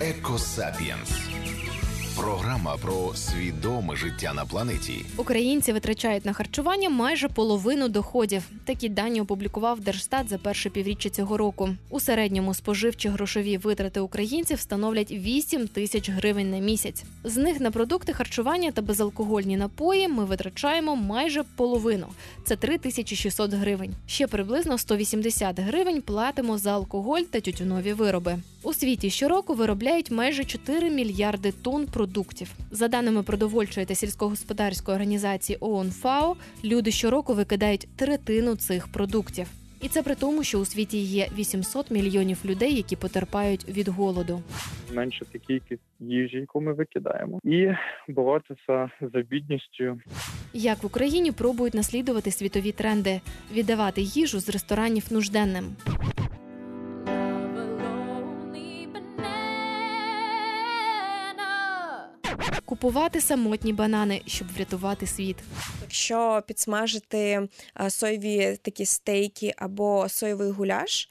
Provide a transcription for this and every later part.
Екосапієнс. Програма про свідоме життя на планеті. Українці витрачають на харчування майже половину доходів. Такі дані опублікував Держстат за перше півріччя цього року. У середньому споживчі грошові витрати українців становлять 8 тисяч гривень на місяць. З них на продукти харчування та безалкогольні напої ми витрачаємо майже половину. Це 3600 гривень. Ще приблизно 180 гривень платимо за алкоголь та тютюнові вироби. У світі щороку виробляють майже 4 мільярди тонн продуктів. За даними продовольчої та сільськогосподарської організації ООН ФАО, люди щороку викидають третину цих продуктів. І це при тому, що у світі є 800 мільйонів людей, які потерпають від голоду. зменшити кількість їжі, яку ми викидаємо, і боротися за бідністю. Як в Україні пробують наслідувати світові тренди, віддавати їжу з ресторанів нужденним. Купувати самотні банани, щоб врятувати світ. Якщо підсмажити соєві такі стейки або соєвий гуляш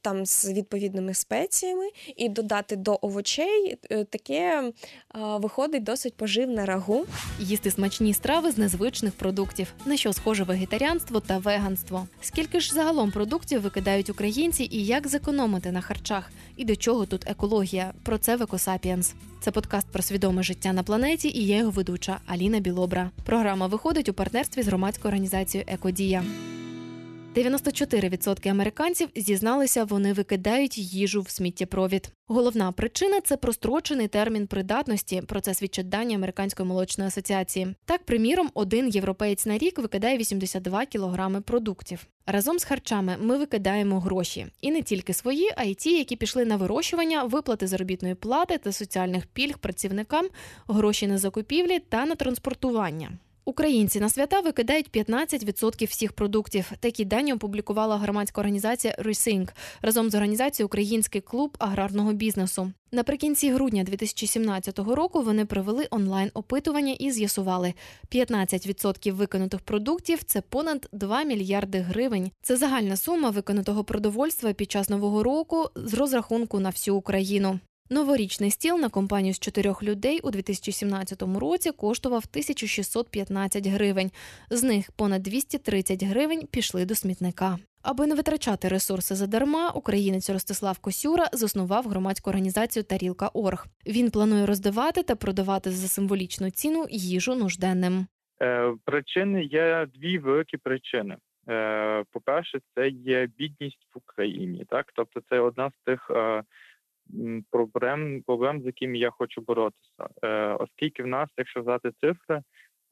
там з відповідними спеціями, і додати до овочей, е, таке виходить досить поживне рагу. Їсти смачні страви з незвичних продуктів, на що схоже вегетаріанство та веганство. Скільки ж загалом продуктів викидають українці і як зекономити на харчах? І до чого тут екологія? Про це в. Це подкаст про свідоме життя на планеті, і я його ведуча Аліна Білобра. Програма виходить у партнерстві з громадською організацією Екодія. 94% американців зізналися, вони викидають їжу в сміттєпровід. Головна причина це прострочений термін придатності. Про це свідчать дані американської молочної асоціації. Так, приміром, один європеєць на рік викидає 82 кілограми продуктів. Разом з харчами ми викидаємо гроші, і не тільки свої, а й ті, які пішли на вирощування, виплати заробітної плати та соціальних пільг працівникам, гроші на закупівлі та на транспортування. Українці на свята викидають 15% всіх продуктів. Такі дані опублікувала громадська організація Rethink разом з організацією Український клуб аграрного бізнесу. Наприкінці грудня 2017 року вони провели онлайн опитування і з'ясували, 15% викинутих продуктів це понад 2 мільярди гривень. Це загальна сума викинутого продовольства під час нового року з розрахунку на всю Україну. Новорічний стіл на компанію з чотирьох людей у 2017 році коштував 1615 гривень. З них понад 230 гривень пішли до смітника. Аби не витрачати ресурси задарма, українець Ростислав Косюра заснував громадську організацію Тарілка Орг. Він планує роздавати та продавати за символічну ціну їжу нужденним. Е, причини є дві великі причини. Е, по-перше, це є бідність в Україні, так тобто це одна з тих е, проблем, проблем, з якими я хочу боротися. Е, оскільки в нас, якщо взяти цифри,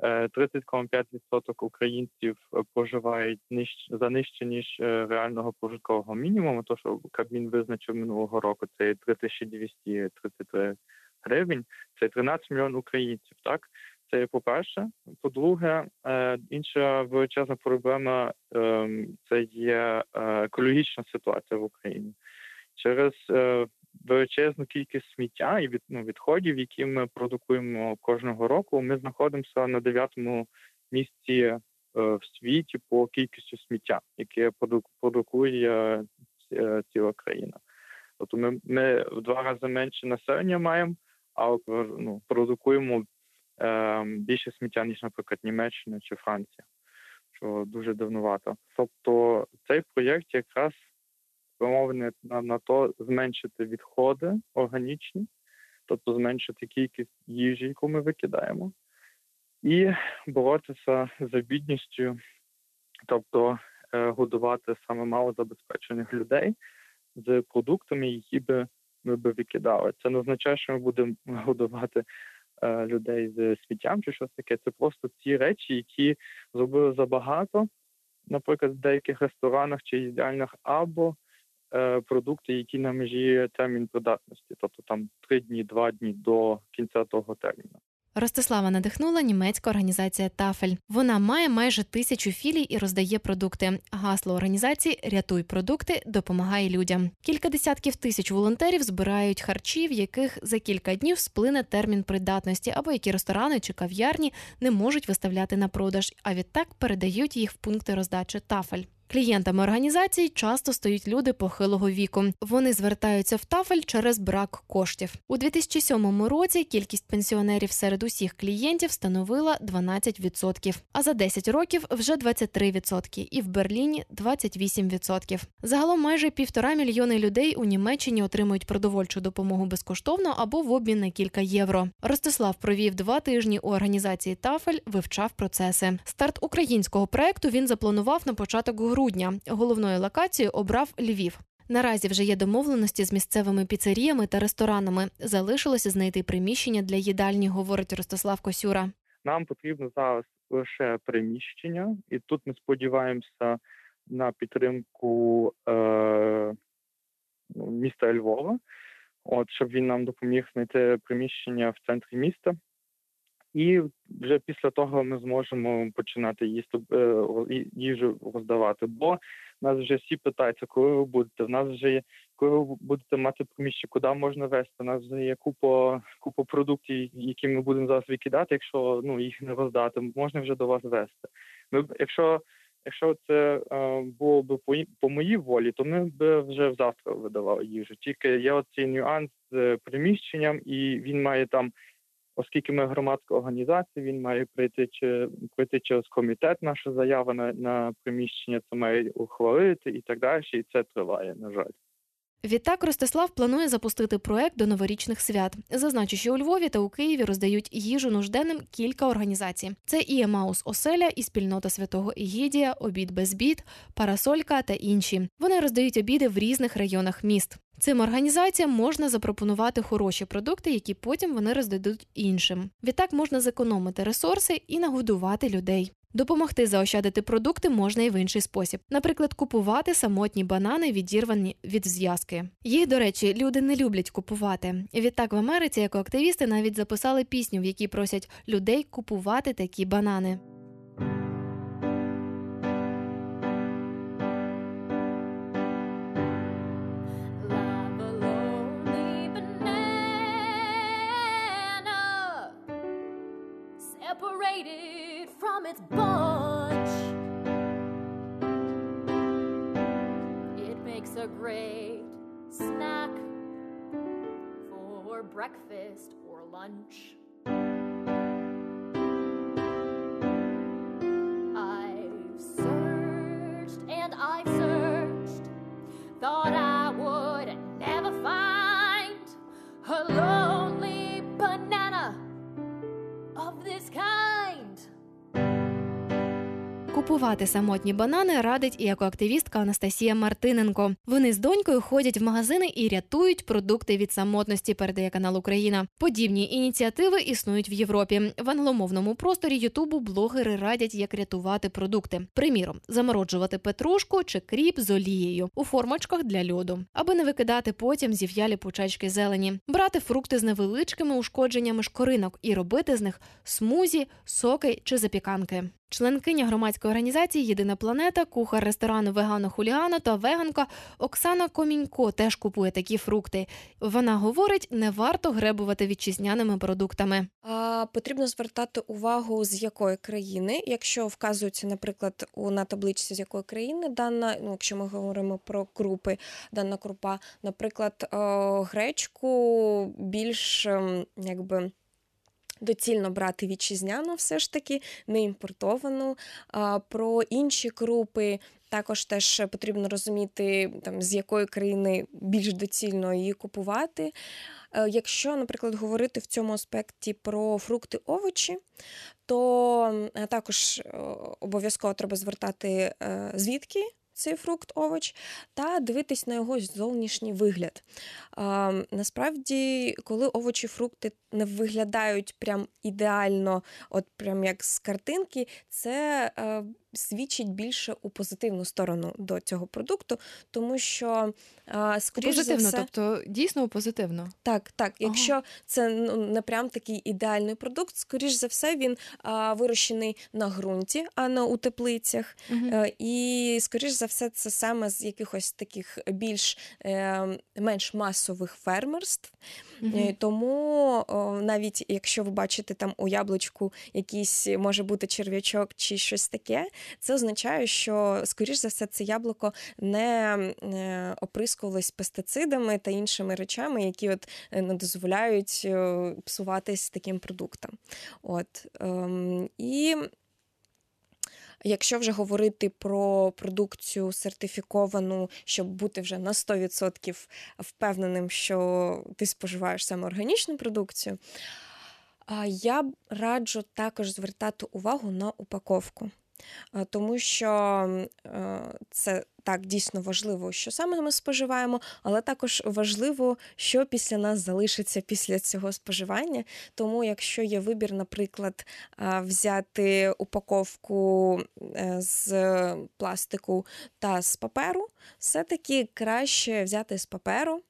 е, 30,5% українців е, проживають нижч, за нижче ніж е, реального прожиткового мінімуму, то що Кабмін визначив минулого року, це є 3233 гривень, це 13 мільйонів українців, так? Це по-перше. По-друге, е, інша величезна проблема ем, це є е, екологічна ситуація в Україні. Через е, величезну кількість сміття і від, ну, відходів, які ми продукуємо кожного року, ми знаходимося на дев'ятому місці е, в світі по кількістю сміття, яке проду- продукує е, ціла країна. Тобто ми, ми в два рази менше населення маємо, а ну, продукуємо е, більше сміття, ніж, наприклад, Німеччина чи Франція, що дуже давнувато. Тобто цей проєкт якраз спрямований на, на то зменшити відходи органічні, тобто зменшити кількість їжі, яку ми викидаємо, і боротися за бідністю, тобто е, годувати саме малозабезпечених людей з продуктами, які би ми би викидали. Це не означає, що ми будемо годувати е, людей з сміттям чи щось таке. Це просто ті речі, які зробили забагато, наприклад, в деяких ресторанах чи їдальнях, або продукти, які на межі термін придатності, тобто там три дні, два дні до кінця того терміну. Ростислава надихнула німецька організація Тафель. Вона має майже тисячу філій і роздає продукти. Гасло організації Рятуй продукти допомагає людям. Кілька десятків тисяч волонтерів збирають харчі, в яких за кілька днів сплине термін придатності, або які ресторани чи кав'ярні не можуть виставляти на продаж, а відтак передають їх в пункти роздачі Тафель. Клієнтами організації часто стають люди похилого віку. Вони звертаються в тафель через брак коштів. У 2007 році кількість пенсіонерів серед усіх клієнтів становила 12%, а за 10 років вже 23%, і в Берліні 28%. Загалом майже півтора мільйони людей у Німеччині отримують продовольчу допомогу безкоштовно або в обмін на кілька євро. Ростислав провів два тижні у організації Тафель, вивчав процеси. Старт українського проекту він запланував на початок грудня. Головною локацією обрав Львів. Наразі вже є домовленості з місцевими піцеріями та ресторанами. Залишилося знайти приміщення для їдальні, говорить Ростислав Косюра. Нам потрібно зараз лише приміщення, і тут ми сподіваємося на підтримку е, ну, міста Львова, от щоб він нам допоміг знайти приміщення в центрі міста. І вже після того ми зможемо починати їсти е, їжу роздавати. Бо нас вже всі питаються, коли ви будете. В нас вже є, коли ви будете мати приміщення, куди можна вести. У нас вже є купа купа продуктів, які ми будемо зараз викидати, якщо ну їх не роздати, можна вже до вас вести. Ми якщо Якщо це е, було б по по моїй волі, то ми б вже завтра видавали їжу. Тільки є оцей нюанс з приміщенням, і він має там Оскільки ми громадська організація, він має прийти чи пройти через комітет. Наша заява на на приміщення це має ухвалити і так далі. І це триває. На жаль. Відтак Ростислав планує запустити проект до новорічних свят. Зазначу, що у Львові та у Києві роздають їжу нужденним кілька організацій. Це і Емаус Оселя, і спільнота святого Ігідія, обід без бід, Парасолька та інші. Вони роздають обіди в різних районах міст. Цим організаціям можна запропонувати хороші продукти, які потім вони роздадуть іншим. Відтак можна зекономити ресурси і нагодувати людей. Допомогти заощадити продукти можна і в інший спосіб, наприклад, купувати самотні банани, відірвані від зв'язки. Їх, до речі, люди не люблять купувати. Відтак в Америці екоактивісти навіть записали пісню, в якій просять людей купувати такі банани. Separated from its bunch. It makes a great snack for breakfast or lunch. Купувати самотні банани радить і екоактивістка Анастасія Мартиненко. Вони з донькою ходять в магазини і рятують продукти від самотності. Передає канал Україна. Подібні ініціативи існують в Європі. В англомовному просторі Ютубу блогери радять, як рятувати продукти. Приміром, замороджувати петрушку чи кріп з олією у формочках для льоду, аби не викидати потім зів'ялі пучечки зелені, брати фрукти з невеличкими ушкодженнями шкоринок і робити з них смузі, соки чи запіканки. Членкиня громадської організації Єдина планета, кухар ресторану Вегано Хуліано та веганка Оксана Комінько теж купує такі фрукти. Вона говорить, не варто гребувати вітчизняними продуктами. А, потрібно звертати увагу, з якої країни, якщо вказується, наприклад, у на табличці з якої країни дана, ну якщо ми говоримо про крупи, дана крупа, наприклад, е, гречку більш ем, якби. Доцільно брати вітчизняну, все ж таки, не імпортовану. А, Про інші крупи також теж потрібно розуміти, там, з якої країни більш доцільно її купувати. Е, Якщо, наприклад, говорити в цьому аспекті про фрукти, овочі, то також е, обов'язково треба звертати е, звідки цей фрукт, овоч, та дивитись на його зовнішній вигляд. А, насправді, коли овочі, фрукти не виглядають прям ідеально, от прям як з картинки, це е, свідчить більше у позитивну сторону до цього продукту, тому що е, скоріш за позитивно, все, тобто дійсно позитивно. так, так. Ага. Якщо це ну, не прям такий ідеальний продукт, скоріш за все, він а, вирощений на ґрунті, а не у теплицях. Е, І, скоріш за все, це саме з якихось таких більш е, менш масових фермерств. Е, Тому навіть якщо ви бачите там у яблучку якийсь може бути черв'ячок чи щось таке, це означає, що, скоріш за все, це яблуко не е, оприскувалось пестицидами та іншими речами, які от не дозволяють е, псуватись таким продуктам. От, ем, І Якщо вже говорити про продукцію сертифіковану, щоб бути вже на 100% впевненим, що ти споживаєш саме органічну продукцію, я раджу також звертати увагу на упаковку, тому що це так дійсно важливо, що саме ми споживаємо, але також важливо, що після нас залишиться після цього споживання. Тому, якщо є вибір, наприклад, взяти упаковку е, з пластику та з паперу, все-таки краще взяти з паперу,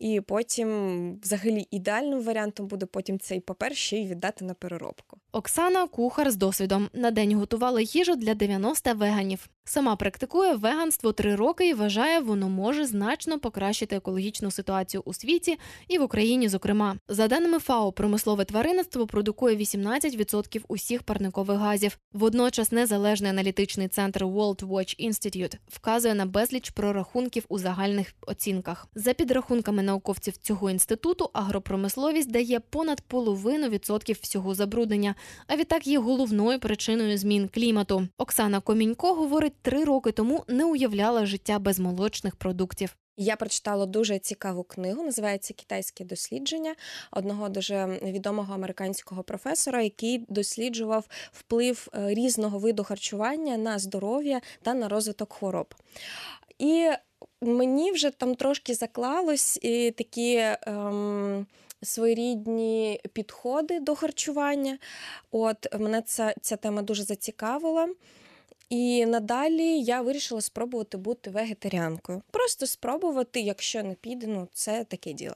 і потім, взагалі, ідеальним варіантом буде потім цей папер ще й віддати на переробку. Оксана кухар з досвідом. На день готувала їжу для 90 веганів. Сама практикує веганство три роки і вважає, воно може значно покращити екологічну ситуацію у світі і в Україні. Зокрема, за даними ФАО, промислове тваринництво продукує 18% усіх парникових газів. Водночас, незалежний аналітичний центр World Watch Institute вказує на безліч прорахунків у загальних оцінках. За підрахунками науковців цього інституту, агропромисловість дає понад половину відсотків всього забруднення, а відтак є головною причиною змін клімату. Оксана Комінько говорить три роки тому не уявляла життя без молочних продуктів. Я прочитала дуже цікаву книгу, називається Китайське дослідження одного дуже відомого американського професора, який досліджував вплив е, різного виду харчування на здоров'я та на розвиток хвороб. І мені вже там трошки заклалось і такі. Ем, Своєрідні підходи до харчування. От мене ця ця тема дуже зацікавила. І надалі я вирішила спробувати бути вегетаріанкою. Просто спробувати, якщо не піде, ну це таке діло.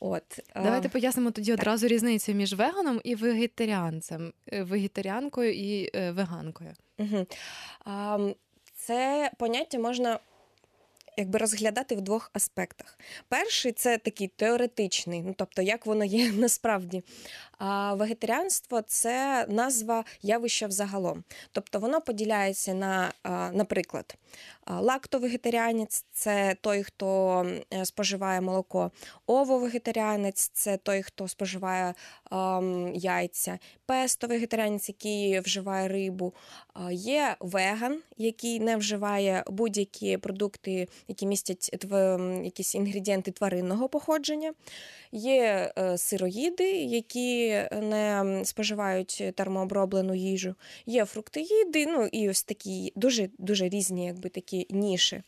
От давайте пояснимо тоді так. одразу різницю між веганом і вегетаріанцем, е, вегетаріанкою і е, веганкою. Угу. Це поняття можна якби розглядати в двох аспектах. Перший це такий теоретичний, ну тобто, як воно є насправді. А вегетаріанство це назва явища взагалом. Тобто воно поділяється на, наприклад, лактовегетаріанець це той, хто е, споживає молоко, ово-вегетаріанець це той, хто споживає ем, яйця, песто-вегетаріанець, який вживає рибу. Є веган, який не вживає будь-які продукти, які містять якісь інгредієнти тваринного походження. Є е, сироїди, які не споживають термооброблену їжу, є фруктоїди, ну і ось такі дуже дуже різні, якби такі ніші.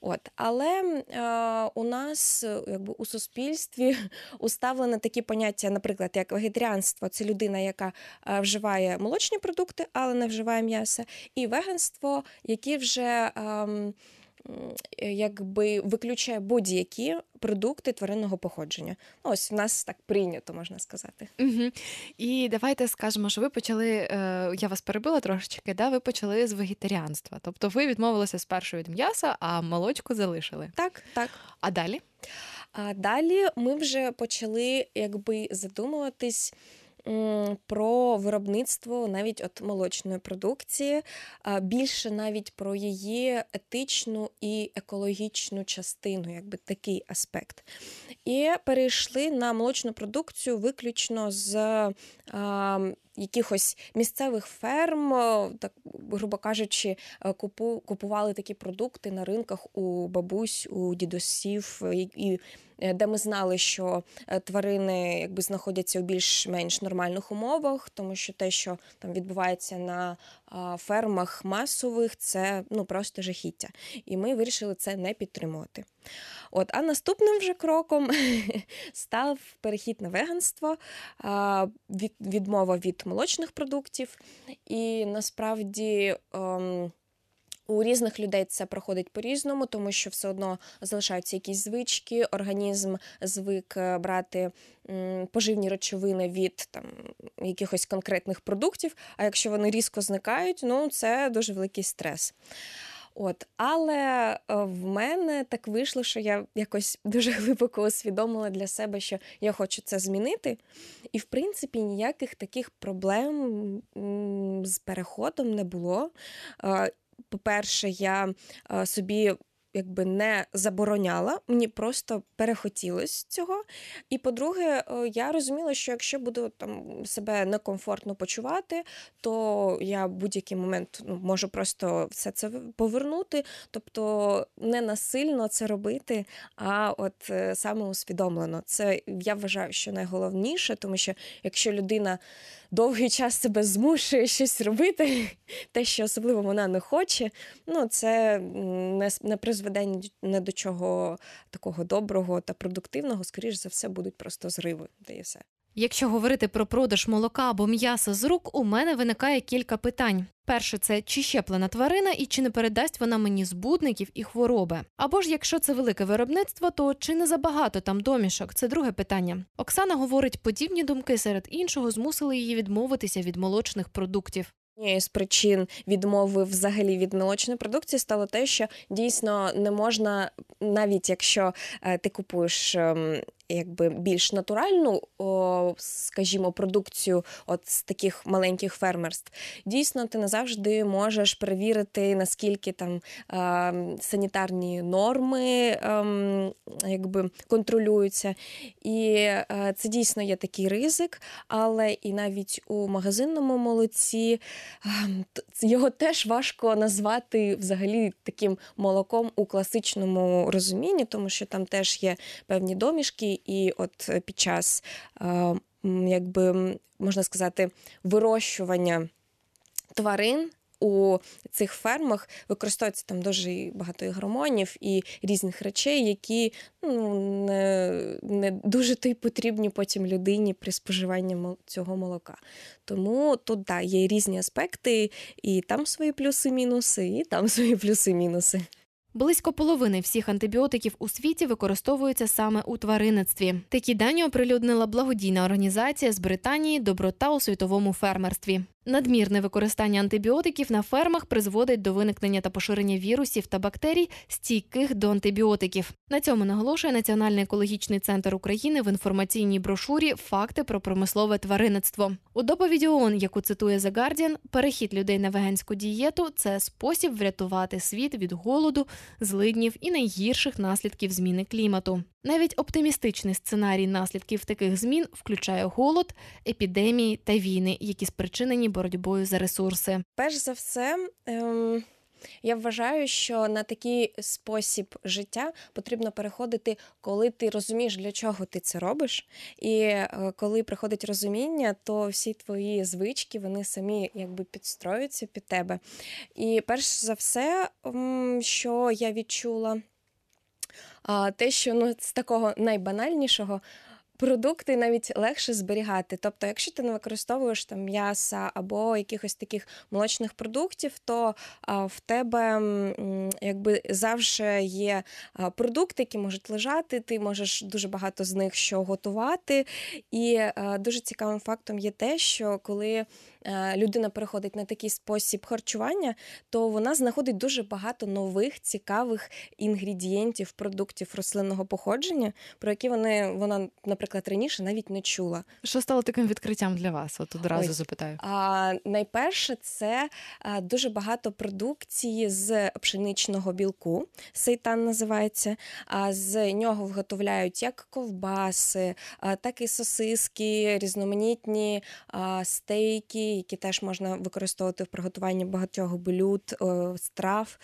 От. Але е, у нас якби у суспільстві уставлено такі поняття, наприклад, як вегетаріанство це людина, яка е, вживає молочні продукти, але не вживає м'яса, і веганство, які вже. Е, якби виключає будь-які продукти тваринного походження. Ну, ось в нас так прийнято, можна сказати. Угу. І давайте скажемо, що ви почали. Е, я вас перебила трошечки, да? ви почали з вегетаріанства. Тобто ви відмовилися спершу від м'яса, а молочку залишили. Так, так. А далі? А далі ми вже почали якби задумуватись про виробництво навіть от молочної продукції, більше навіть про її етичну і екологічну частину, якби такий аспект. І перейшли на молочну продукцію виключно з якихось місцевих ферм, так грубо кажучи, е, купу, купували такі продукти на ринках у бабусь, у дідусів, і е, де ми знали, що е, тварини якби знаходяться у більш-менш нормальних умовах, тому що те, що там відбувається на фермах масових, це ну просто жахіття. І ми вирішили це не підтримувати. От, А наступним вже кроком став перехід на веганство, відмова від молочних продуктів. І насправді. Ем, у різних людей це проходить по-різному, тому що все одно залишаються якісь звички, організм звик е, брати поживні речовини від там якихось конкретних продуктів. А якщо вони різко зникають, ну це дуже великий стрес. От, але е, в мене так вийшло, що я якось дуже глибоко усвідомила для себе, що я хочу це змінити. І, в принципі, ніяких таких проблем з переходом не було. По-перше, я е, собі якби не забороняла, мені просто перехотілось цього. І по-друге, е, я розуміла, що якщо буду там себе некомфортно почувати, то я в будь-який момент ну, можу просто все це повернути. Тобто не насильно це робити, а от е, саме усвідомлено. Це я вважаю, що найголовніше, тому що якщо людина довгий час себе змушує щось робити, те, що особливо вона не хоче, ну це не не призведе ні до чого такого доброго та продуктивного, скоріш за все, будуть просто зриви. Та і все. Якщо говорити про продаж молока або м'яса з рук, у мене виникає кілька питань. Перше, це чи щеплена тварина і чи не передасть вона мені збудників і хвороби. Або ж якщо це велике виробництво, то чи не забагато там домішок? Це друге питання. Оксана говорить, подібні думки серед іншого змусили її відмовитися від молочних продуктів. Однією з причин відмови взагалі від молочної продукції стало те, що дійсно не можна, навіть якщо е, ти купуєш ем, якби більш натуральну, скажімо, продукцію от з таких маленьких фермерств, дійсно ти не завжди можеш перевірити, наскільки там санітарні норми ем, якби контролюються. І е, це дійсно є такий ризик, але і навіть у магазинному молоці ем, його теж важко назвати взагалі таким молоком у класичному розумінні, тому що там теж є певні домішки і от е, під час, якби можна сказати, вирощування тварин. У цих фермах використовується там дуже багато і гормонів і різних речей, які ну, не не дуже то й потрібні потім людині при споживанні цього молока. Тому тут да, є різні аспекти, і там свої плюси-мінуси, і там свої плюси-мінуси. Близько половини всіх антибіотиків у світі використовуються саме у тваринництві. Такі дані оприлюднила благодійна організація з Британії Доброта у світовому фермерстві. Надмірне використання антибіотиків на фермах призводить до виникнення та поширення вірусів та бактерій, стійких до антибіотиків. На цьому наголошує Національний екологічний центр України в інформаційній брошурі Факти про промислове тваринництво. У доповіді ООН, яку цитує The Guardian, перехід людей на веганську дієту це спосіб врятувати світ від голоду, злиднів і найгірших наслідків зміни клімату. Навіть оптимістичний сценарій наслідків таких змін включає голод, епідемії та війни, які спричинені боротьбою за ресурси. Перш за все. Ем... Я вважаю, що на такий спосіб життя потрібно переходити, коли ти розумієш, для чого ти це робиш. І е, коли приходить розуміння, то всі твої звички вони самі якби підстроюються під тебе. І перш за все, що я відчула, те, що ну, з такого найбанальнішого продукти навіть легше зберігати. Тобто, якщо ти не використовуєш там м'яса або якихось таких молочних продуктів, то а, в тебе якби завжди є продукти, які можуть лежати, ти можеш дуже багато з них що готувати. І а, дуже цікавим фактом є те, що коли Е, людина переходить на такий спосіб харчування, то вона знаходить дуже багато нових цікавих інгредієнтів, продуктів рослинного походження, про які вони вона, наприклад, раніше навіть не чула. Що стало таким відкриттям для вас? От одразу Ой. запитаю. А, Найперше, це а, дуже багато продукції з пшеничного білку. Сейтан називається. А з нього виготовляють як ковбаси, а, так і сосиски, різноманітні а, стейки які теж можна використовувати в приготуванні багатьох блюд, страв.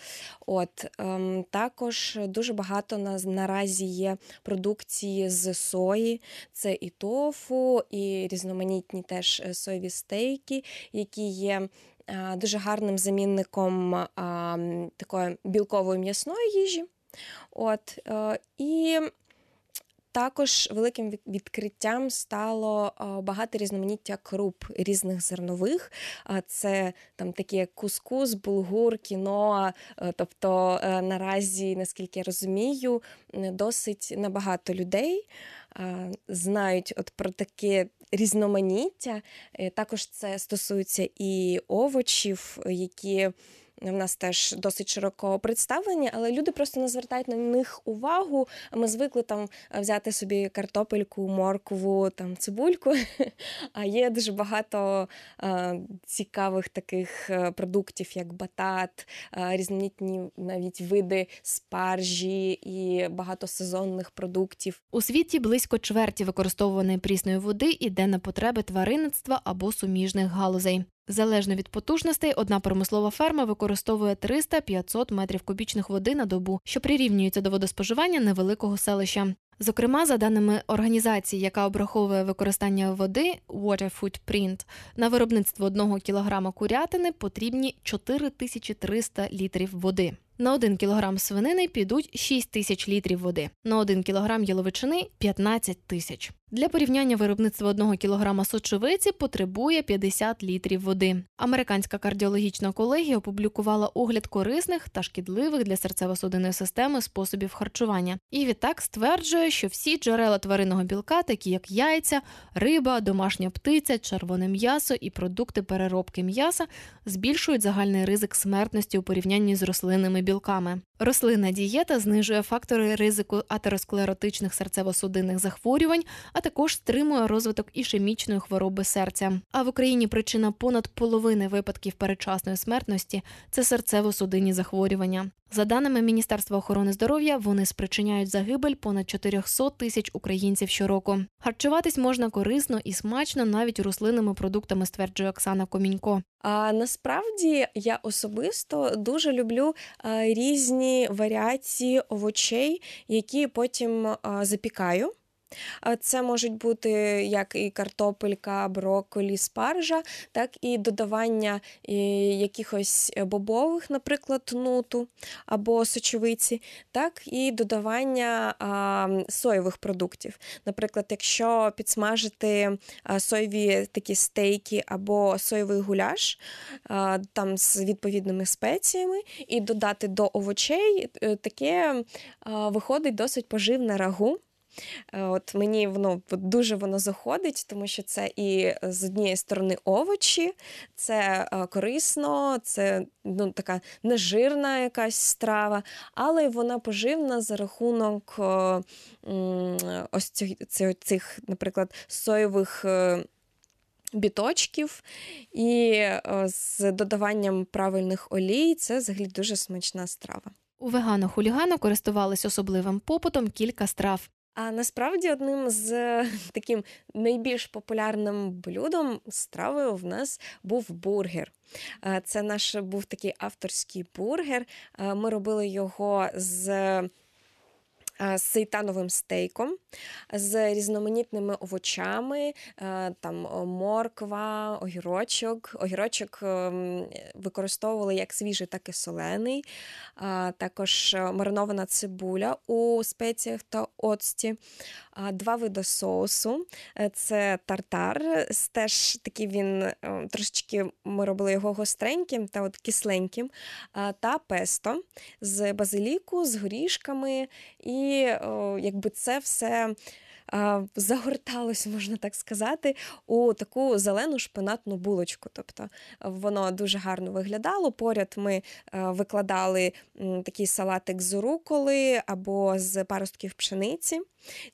От ем, Також дуже багато на, наразі є продукції з сої, це і тофу, і різноманітні теж е, соєві стейки, які є. Е, дуже гарним замінником такої білкової м'ясної їжі. От, І також великим відкриттям стало багато різноманіття круп різних зернових. Це там такі кускус, булгур, кіноа. Е, тобто е, наразі, наскільки я розумію, досить набагато людей знають от про таке різноманіття. Е, також це стосується і овочів, які в нас теж досить широко представлені, але люди просто не звертають на них увагу. Ми звикли там взяти собі картопельку, моркву, там цибульку. А є дуже багато е, цікавих таких е, продуктів, як батат, е, різноманітні навіть види спаржі і багато сезонних продуктів. У світі близько чверті використовуваної прісної води іде на потреби тваринництва або суміжних галузей. Залежно від потужностей, одна промислова ферма використовує 300-500 метрів кубічних води на добу, що прирівнюється до водоспоживання невеликого селища. Зокрема, за даними організації, яка обраховує використання води Water Footprint, на виробництво одного кілограма курятини потрібні 4300 літрів води. На 1 кілограм свинини підуть 6 тисяч літрів води, на 1 кілограм яловичини 15 тисяч. Для порівняння виробництво 1 кілограма сочевиці потребує 50 літрів води. Американська кардіологічна колегія опублікувала огляд корисних та шкідливих для серцево-судинної системи способів харчування і відтак стверджує, що всі джерела тваринного білка, такі як яйця, риба, домашня птиця, червоне м'ясо і продукти переробки м'яса, збільшують загальний ризик смертності у порівнянні з рослинними білками. Рослинна дієта знижує фактори ризику атеросклеротичних серцево-судинних захворювань, а також стримує розвиток ішемічної хвороби серця. А в Україні причина понад половини випадків передчасної смертності це серцево-судинні захворювання. За даними Міністерства охорони здоров'я, вони спричиняють загибель понад 400 тисяч українців щороку. Харчуватись можна корисно і смачно навіть рослинними продуктами, стверджує Оксана Комінько. А насправді я особисто дуже люблю а, різні варіації овочей, які потім запікаю. Це можуть бути як і картопелька, брокколі, спаржа, так і додавання якихось бобових, наприклад, нуту або сочовиці, так і додавання соєвих продуктів. Наприклад, якщо підсмажити соєві такі стейки або соєвий гуляш там з відповідними спеціями, і додати до овочей, е, таке виходить досить поживне рагу. Е, от Мені воно дуже воно заходить, тому що це і е, з однієї сторони овочі, це е, корисно, це ну, така нежирна якась страва, але вона поживна за рахунок ось цих, цих наприклад, соєвих. Біточків і з додаванням правильних олій це взагалі дуже смачна страва. У вегану хулігану користувались особливим попитом кілька страв. А насправді одним з таким найбільш популярним блюдом стравою в нас був бургер. Це наш був такий авторський бургер. Ми робили його з з сейтановим стейком, з різноманітними овочами, там морква, огірочок. Огірочок ем, використовували як свіжий, так і солений, також маринована цибуля у спеціях та оцті, два види соусу. Е, це тартар, теж такий він ем, трошечки ми робили його гостреньким та от кисленьким, та песто з базиліку, з горішками і якби це все. Загорталося, можна так сказати, у таку зелену шпинатну булочку. Тобто воно дуже гарно виглядало. Поряд ми викладали такий салатик з руколи або з паростків пшениці.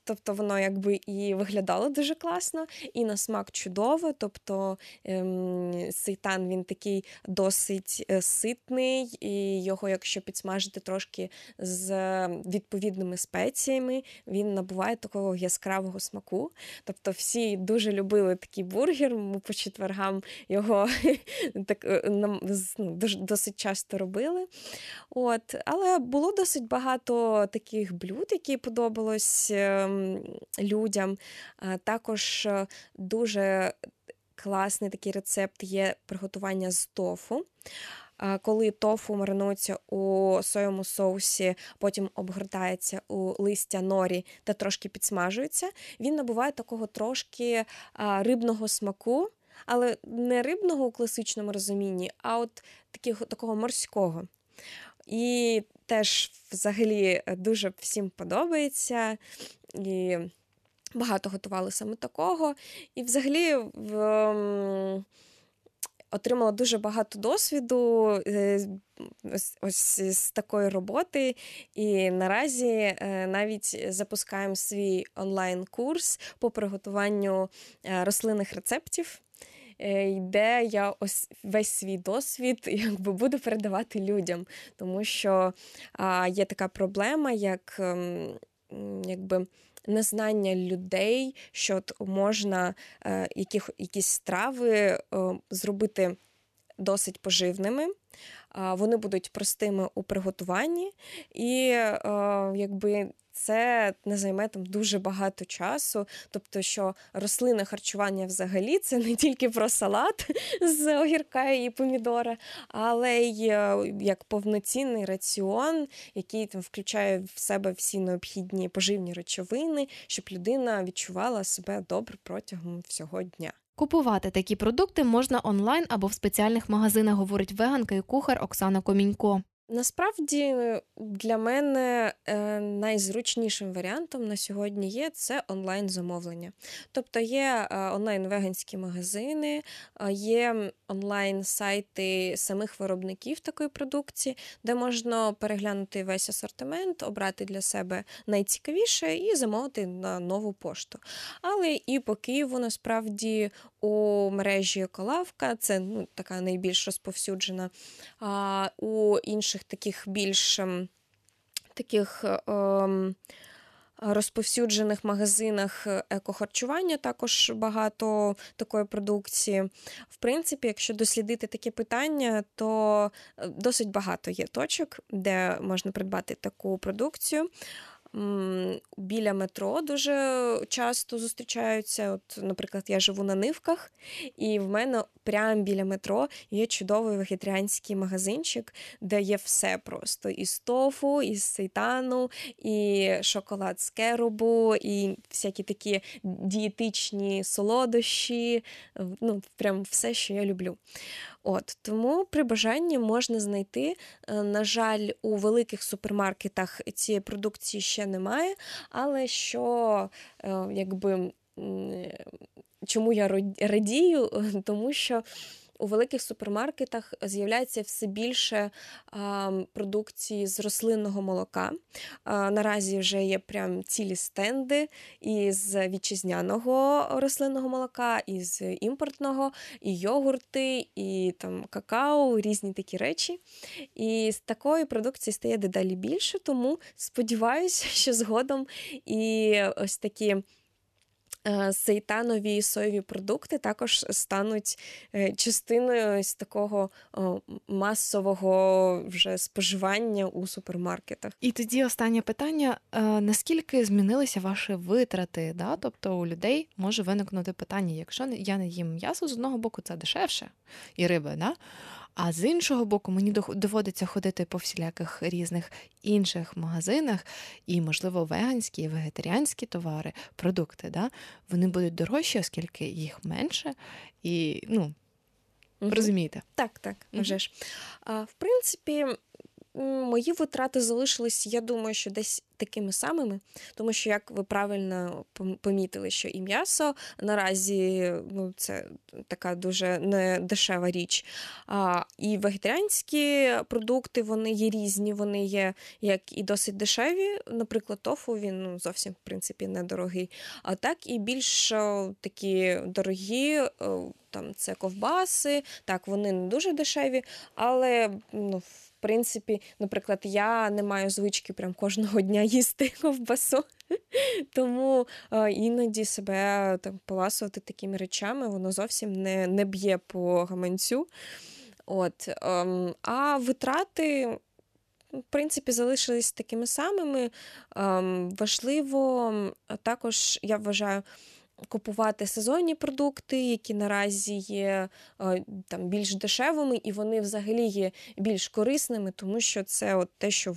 Тобто воно якби і виглядало дуже класно, і на смак чудово. Тобто ем, сейтан він такий досить е, ситний, і його, якщо підсмажити трошки з відповідними спеціями, він набуває такого яскравого смаку. Тобто всі дуже любили такий бургер. Ми по четвергам його так е, ну, досить часто робили. От. Але було досить багато таких блюд, які подобалось. Ем, людям. Також е, дуже класний такий рецепт є приготування з тофу. Коли тофу маринується у соєвому соусі, потім обгортається у листя норі та трошки підсмажується, він набуває такого трошки рибного смаку, але не рибного у класичному розумінні, а от такого, такого морського. І теж взагалі дуже всім подобається. І багато готували саме такого. І взагалі в. Отримала дуже багато досвіду е, ось, з такої роботи, і наразі е, навіть запускаємо свій онлайн-курс по приготуванню е, рослинних рецептів. Де я ось весь свій досвід якби буду передавати людям, тому що а, є така проблема, як ем, якби незнання людей, що от можна е, яких, якісь страви е, зробити досить поживними. Вони будуть простими у приготуванні, і е, якби це не займе там дуже багато часу. Тобто, що рослинне харчування взагалі це не тільки про салат з огірка і помідора, але й е, як повноцінний раціон, який там включає в себе всі необхідні поживні речовини, щоб людина відчувала себе добре протягом всього дня. Купувати такі продукти можна онлайн або в спеціальних магазинах, говорить веганка і кухар Оксана Комінько. Насправді для мене е, найзручнішим варіантом на сьогодні є це онлайн-замовлення. Тобто є е, онлайн-веганські магазини, е, є онлайн-сайти самих виробників такої продукції, де можна переглянути весь асортимент, обрати для себе найцікавіше і замовити на нову пошту. Але і по Києву насправді у мережі Еколавка, це ну, така найбільш розповсюджена. У інших таких більш ем, таких Е, розповсюджених магазинах екохарчування також багато такої продукції. В принципі, якщо дослідити таке питання, то е, досить багато є точок, де можна придбати таку продукцію біля метро дуже часто зустрічаються. От, Наприклад, я живу на нивках, і в мене прямо біля метро є чудовий вегетаріанський магазинчик, де є все просто: і з тофу, і з сейтану, і шоколад з керубу, і всякі такі дієтичні солодощі. Ну, Прям все, що я люблю. От Тому при бажанні можна знайти. Е, на жаль, у великих супермаркетах цієї продукції ще немає, але що е, якби. Чому я радію? Тому що у великих супермаркетах з'являється все більше продукції з рослинного молока. Наразі вже є прям цілі стенди із вітчизняного рослинного молока, із імпортного, і йогурти, і там какао, різні такі речі. І з такої продукції стає дедалі більше, тому сподіваюся, що згодом і ось такі. Е, сейтанові соєві продукти також стануть е, частиною ось такого масового вже споживання у супермаркетах. І тоді останнє питання: е, наскільки змінилися ваші витрати? Да? Тобто у людей може виникнути питання: якщо я не їм м'ясо, з одного боку це дешевше і риби, да? А з іншого боку, мені доводиться ходити по всіляких різних інших магазинах, і, можливо, веганські і вегетаріанські товари, продукти, да, вони будуть дорожчі, оскільки їх менше. І, ну, розумієте? Так, так, вже ж. А, В принципі, мої витрати залишились, я думаю, що десь такими самими, тому що, як ви правильно помітили, що і м'ясо наразі ну, це така дуже недешева річ. А, І вегетаріанські продукти вони є різні, вони є як і досить дешеві. Наприклад, тофу він ну, зовсім в принципі недорогий. А так і більш такі дорогі. Там це ковбаси, так, вони не дуже дешеві, але ну, принципі, наприклад, я не маю звички прям кожного дня їсти ковбасу. Тому е, іноді себе так, поласувати такими речами, воно зовсім не не б'є по гаманцю. От, е, А витрати. В принципі, залишились такими самими. Ем, важливо також, я вважаю, купувати сезонні продукти, які наразі є е, там більш дешевими, і вони взагалі є більш корисними, тому що це от те, що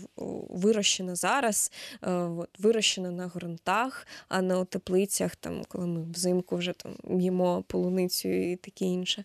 вирощено зараз, е, от, вирощено на ґрунтах, а не у теплицях, там, коли ми взимку вже там їмо полуницю і таке інше.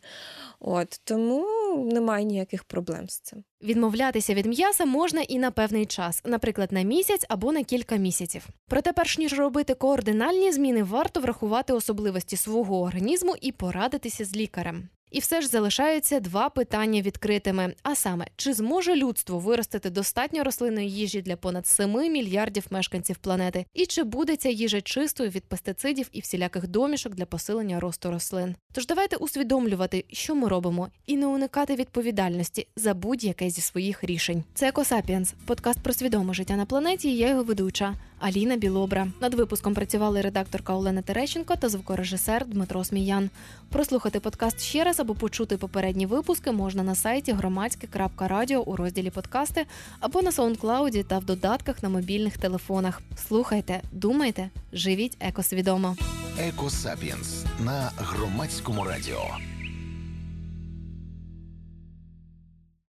От, Тому немає ніяких проблем з цим. Відмовлятися від м'яса можна і на певний час, наприклад, на місяць або на кілька місяців. Проте, перш ніж робити координальні зміни, варто врахувати особливості свого організму і порадитися з лікарем. І все ж залишаються два питання відкритими: а саме, чи зможе людство виростити достатньо рослинної їжі для понад 7 мільярдів мешканців планети, і чи буде ця їжа чистою від пестицидів і всіляких домішок для посилення росту рослин? Тож давайте усвідомлювати, що ми робимо, і не уникати відповідальності за будь-яке зі своїх рішень. Це Екосапіенс, подкаст про свідоме життя на планеті. і Я його ведуча Аліна Білобра. Над випуском працювали редакторка Олена Терещенко та звукорежисер Дмитро Сміян. Прослухати подкаст ще раз або почути попередні випуски можна на сайті громадське.радіо у розділі подкасти або на саундклауді та в додатках на мобільних телефонах. Слухайте, думайте, живіть екосвідомо. Екосапіенс на громадському радіо.